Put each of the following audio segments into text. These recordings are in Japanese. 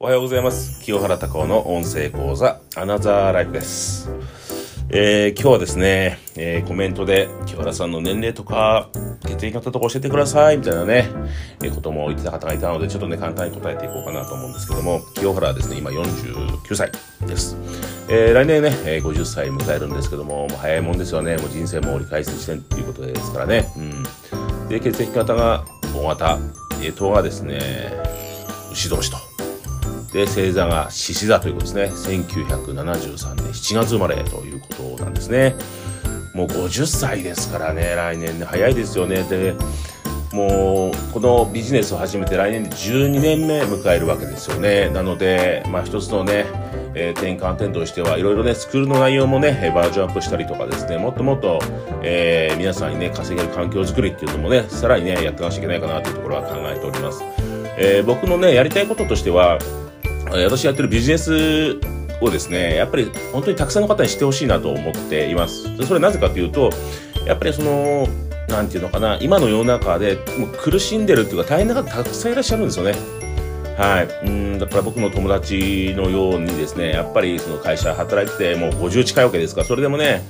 おはようございます。清原隆夫の音声講座、アナザーライフです。えー、今日はですね、えーコメントで、清原さんの年齢とか、血液型とか教えてください、みたいなね、えーことも言ってた方がいたので、ちょっとね、簡単に答えていこうかなと思うんですけども、清原はですね、今49歳です。えー来年ね、えー50歳迎えるんですけども、もう早いもんですよね。もう人生も折り返す地点っていうことですからね。うん。で、血液型が O 型、えー、糖がですね、牛年と。で星座が獅子座ということですね。1973年7月生まれということなんですね。もう50歳ですからね来年ね早いですよね。でもうこのビジネスを始めて来年で12年目迎えるわけですよね。なのでまあ一つのね、えー転換点としてはいろいろねスクールの内容もねバージョンアップしたりとかですね。もっともっと、えー皆さんにね稼げる環境づくりっていうのもねさらにねやっていかなきゃいけないかなというところは考えております、えー僕のねやりたいこととしては私やってるビジネスをですね、やっぱり本当にたくさんの方にしてほしいなと思っています。それなぜかというと、やっぱりその、なんていうのかな、今の世の中でもう苦しんでるっていうか大変な方たくさんいらっしゃるんですよね。はい。うん、だから僕の友達のようにですね、やっぱりその会社働いててもう50近いわけですから、それでもね、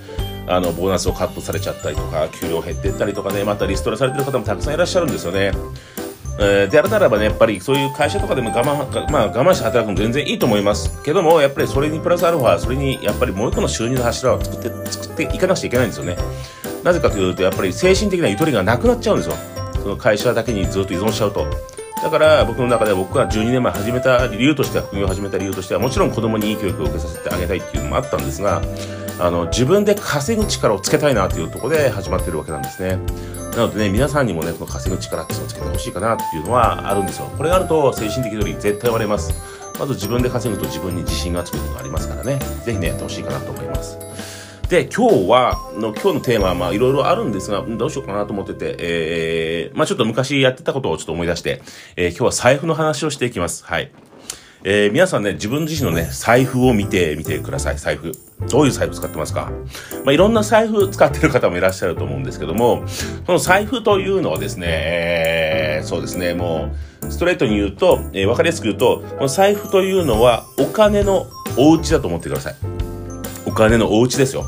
あの、ボーナスをカットされちゃったりとか、給料減ってったりとかね、またリストラされてる方もたくさんいらっしゃるんですよね。えーであるならばね、やっぱりそういう会社とかでも我慢、まあ我慢して働くの全然いいと思います。けども、やっぱりそれにプラスアルファ、それにやっぱりもう一個の収入の柱を作って、作っていかなくちゃいけないんですよね。なぜかというと、やっぱり精神的なゆとりがなくなっちゃうんですよ。その会社だけにずっと依存しちゃうと。だから僕の中で僕が12年前始めた理由としては、副業を始めた理由としては、もちろん子供にいい教育を受けさせてあげたいっていうのもあったんですが、あの、自分で稼ぐ力をつけたいなというところで始まってるわけなんですね。なのでね、皆さんにもね、この稼ぐ力っていうのをつけてほしいかなっていうのはあるんですよ。これがあると精神的より絶対割れます。まず自分で稼ぐと自分に自信がつくことがありますからね。ぜひね、やってほしいかなと思います。で、今日は、の今日のテーマはまあいろいろあるんですが、どうしようかなと思ってて、えー、まあちょっと昔やってたことをちょっと思い出して、えー今日は財布の話をしていきます。はい。えー皆さんね、自分自身のね、財布を見てみてください、財布。どういう財布使ってますか？まあ、いろんな財布使ってる方もいらっしゃると思うんですけども、この財布というのはですね、えーそうですね、もう、ストレートに言うと、えーわかりやすく言うと、この財布というのは、お金のお家だと思ってください。お金のお家ですよ。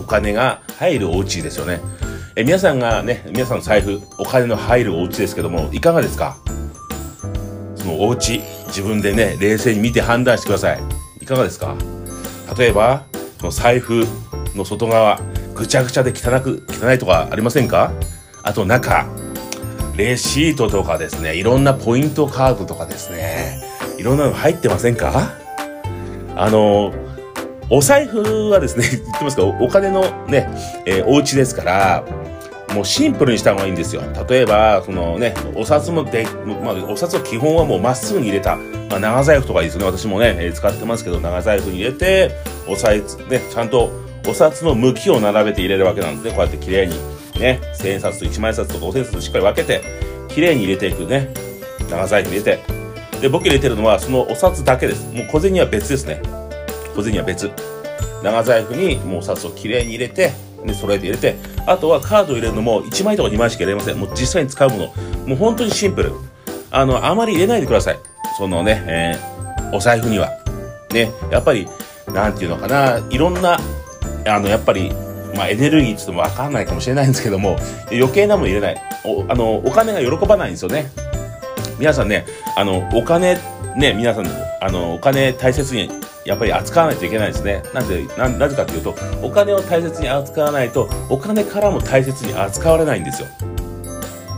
お金が入るお家ですよね。え皆さんがね、皆さんの財布、お金の入るお家ですけども、いかがですか？そのお家、自分でね、冷静に見て判断してください。いかがですか？例えば、の財布の外側、ぐちゃぐちゃで汚く、汚いとかありませんか？あと中、レシートとかですね、いろんなポイントカードとかですね、いろんなの入ってませんか？あの、お財布はですね、言ってますけど、お金のね、えーお家ですから、もうシンプルにした方がいいんですよ。例えば、そのね、お札もで、まあ、お札は基本はもうまっすぐに入れた。まあ、長財布とかいいですよね。私もね、使ってますけど、長財布に入れて、お財、ね、ちゃんとお札の向きを並べて入れるわけなんでね。こうやって綺麗に、ね、千円札と一万円札とか五千円札としっかり分けて、綺麗に入れていくね。長財布入れて。で、僕入れてるのは、そのお札だけです。もう小銭は別ですね。小銭は別。長財布にもうお札をきれいに入れて、で、揃えて入れて、あとはカードを入れるのも1枚とか2枚しか入れません。もう実際に使うもの。もう本当にシンプル。あの、あまり入れないでください。そのね、えーお財布には。ね、やっぱり、なんていうのかな、いろんな、あの、やっぱり、まあ、エネルギーって言ってもわかんないかもしれないんですけども、余計なもの入れない。お、あの、お金が喜ばないんですよね。皆さんね、あの、お金、ね、皆さん、あの、お金大切に、やっぱり扱わないといけないですね。なんで、な、なぜかというと、お金を大切に扱わないと、お金からも大切に扱われないんですよ。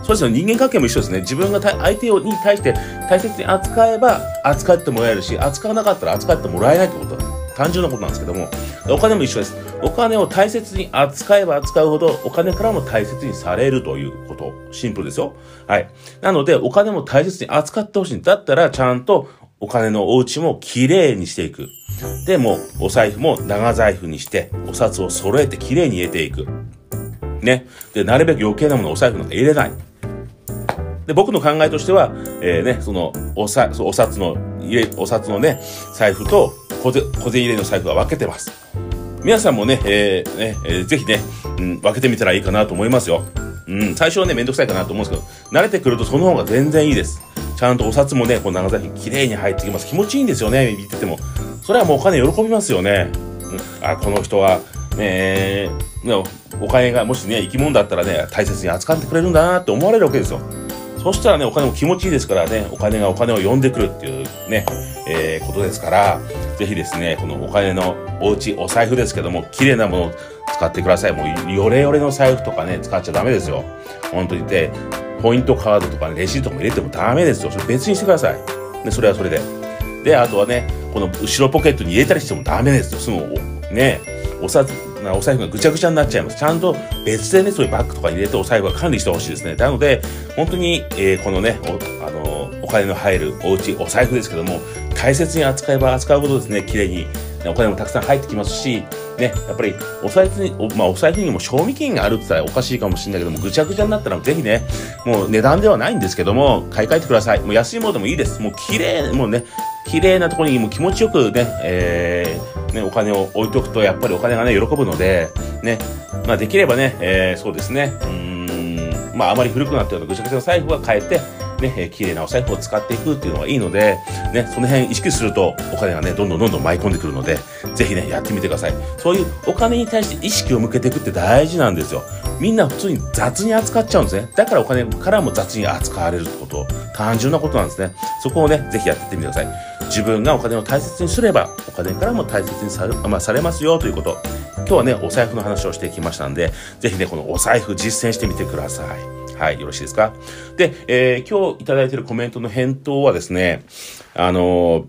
そうですよ、人間関係も一緒ですね。自分が相手に対して大切に扱えば、扱ってもらえるし、扱わなかったら扱ってもらえないってこと。単純なことなんですけども、お金も一緒です。お金を大切に扱えば扱うほど、お金からも大切にされるということ。シンプルですよ。はい。なので、お金も大切に扱ってほしいんだったら、ちゃんとお金のお家もきれいにしていく。で、もう、お財布も長財布にして、お札を揃えてきれいに入れていく。ね。で、なるべく余計なものをお財布なんか入れない。で、僕の考えとしては、えー、ね、その、おさ、お札の、入れ、お札のね、財布と小銭、小銭入れの財布は分けてます。皆さんもね、えー、ね、えーぜひね、うん、分けてみたらいいかなと思いますよ。うん、最初はね、めんどくさいかなと思うんですけど、慣れてくるとその方が全然いいです。ちゃんとお札もね、こう長財布綺麗に入ってきます。気持ちいいんですよね、見てても。それはもうお金喜びますよね。うん、あ、この人は、ねお金がもしね、生き物だったらね、大切に扱ってくれるんだなって思われるわけですよ。そしたらね、お金も気持ちいいですからね、お金がお金を呼んでくるっていうね、えー、ことですから、ぜひですね、このお金のお家、お財布ですけども、綺麗なものを使ってください。もう、ヨレヨレの財布とかね、使っちゃダメですよ。本当に。で、ポイントカードとか、レシートも入れてもダメですよ。それ別にしてください。で、それはそれで。で、あとはね、この後ろポケットに入れたりしてもダメですよ。その、ね、お札、お財布がぐちゃぐちゃになっちゃいます。ちゃんと別でね、そういうバッグとか入れてお財布は管理してほしいですね。なので、本当に、えー、このね、お、あのお金の入るお家、お財布ですけども、大切に扱えば扱うことですね、綺麗に。お金もたくさん入ってきますし、ね、やっぱりお財布に、まあ、お財布にも賞味期限があるって言ったらおかしいかもしれないけども、ぐちゃぐちゃになったらぜひね、もう値段ではないんですけども、買い替えてください。もう安いものでもいいです。もう綺麗、もうね、綺麗なところにもう気持ちよくね、えー、ね、お金を置いとくと、やっぱりお金がね、喜ぶので、ね、まあできればね、えー、そうですね、うん、まああまり古くなったようなぐちゃぐちゃな財布は変えて、ね、えー、綺麗なお財布を使っていくっていうのがいいので、ね、その辺意識するとお金がね、どんどんどんどん舞い込んでくるので、ぜひね、やってみてください。そういうお金に対して意識を向けていくって大事なんですよ。みんな普通に雑に扱っちゃうんですね。だからお金からも雑に扱われるってこと、単純なことなんですね。そこをね、ぜひやってみてください。自分がお金を大切にすれば、お金からも大切にされ,、まあ、されますよということ。今日はね、お財布の話をしてきましたんで、ぜひね、このお財布実践してみてください。はい、よろしいですか？で、えー、今日いただいているコメントの返答はですね、あの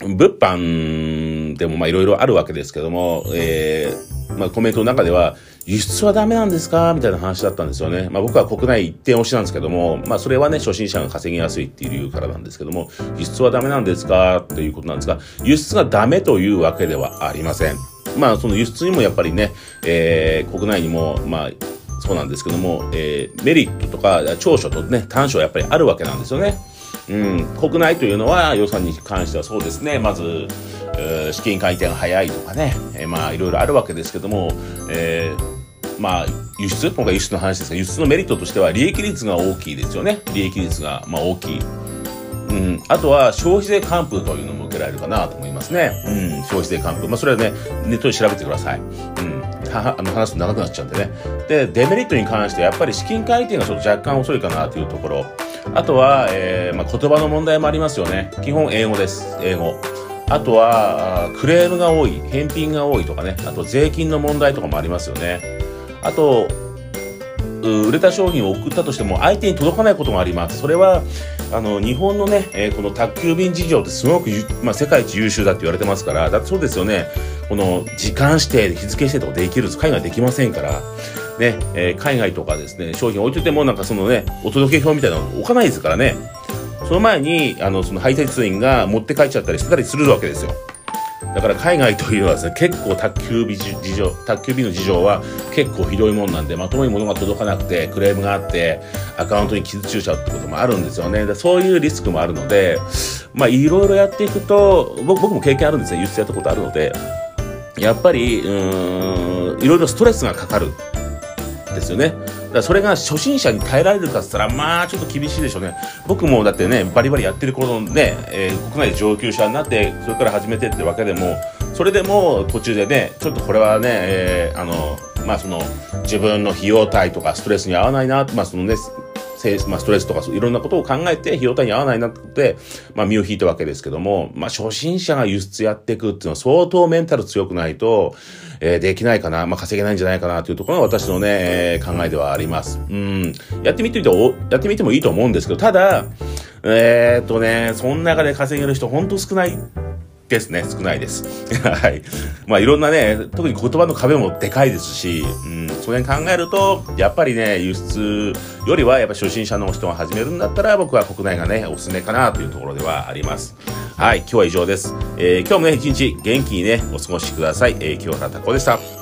ー、物販でもまあいろいろあるわけですけども、えー、まあコメントの中では、輸出はダメなんですか？みたいな話だったんですよね。まあ僕は国内一点押しなんですけども、まあそれはね、初心者が稼ぎやすいっていう理由からなんですけども、輸出はダメなんですか？ということなんですが、輸出がダメというわけではありません。まあその輸出にもやっぱりね、えー、国内にも、まあそうなんですけども、えー、メリットとか長所とね、短所はやっぱりあるわけなんですよね。うん、国内というのは予算に関してはそうですね、まず、えー、資金回転が早いとかね、えー、まあいろいろあるわけですけども、えー、まあ輸出、今回輸出の話ですが、輸出のメリットとしては利益率が大きいですよね。利益率がまあ大きい。うん、あとは消費税還付というのも受けられるかなと思いますね。うん、消費税還付。まあそれはね、ネットで調べてください。うん あの話長くなっちゃうんでね。で、デメリットに関してやっぱり資金回転がちょっと若干遅いかなというところ。あとは、えー、まあ、言葉の問題もありますよね。基本英語です。英語。あとは、クレームが多い、返品が多いとかね。あと、税金の問題とかもありますよね。あと、売れた商品を送ったとしても相手に届かないことがあります。それは、あの、日本のね、えー、この宅急便事情ってすごく、まあ、世界一優秀だって言われてますから、だってそうですよね。この時間指定、日付指定とかできる海外できませんから、ね、えー、海外とかですね、商品置いててもなんかそのね、お届け表みたいなの置かないですからね。その前に、あの、その配達員が持って帰っちゃったりしてたりするわけですよ。だから海外というのはですね、結構宅急便事情、宅急便の事情は結構ひどいもんなんで、まともに物が届かなくて、クレームがあって、アカウントに傷ついちゃうってこともあるんですよね。でそういうリスクもあるので、まあいろいろやっていくと、僕も経験あるんですね。輸出やったことあるので、やっぱり、うん、いろいろストレスがかかる。ですよね。だからそれが初心者に耐えられるかっつったら、まあちょっと厳しいでしょうね。僕もだってね、バリバリやってる頃ね、えー、国内上級者になって、それから始めてってわけでも、それでも途中でね、ちょっとこれはね、えー、あの、まあその、自分の費用対とかストレスに合わないな、まあそのね、まあ、ストレスとかいろんなことを考えて費用対に合わないなって、まあ、身を引いたわけですけども、まあ、初心者が輸出やっていくっていうのは相当メンタル強くないと、えー、できないかな、まあ、稼げないんじゃないかなというところが私のね、えー、考えではあります。うん。やってみても、やってみてもいいと思うんですけど、ただ、えー、っとね、その中で稼げる人ほんと少ないですね。少ないです。はい。まあいろんなね、特に言葉の壁もでかいですし、うん、それに考えると、やっぱりね、輸出よりはやっぱ初心者の人が始めるんだったら僕は国内がね、おすすめかなというところではあります。はい、今日は以上です。えー、今日もね、一日元気にね、お過ごしください。えー、清原タコでした。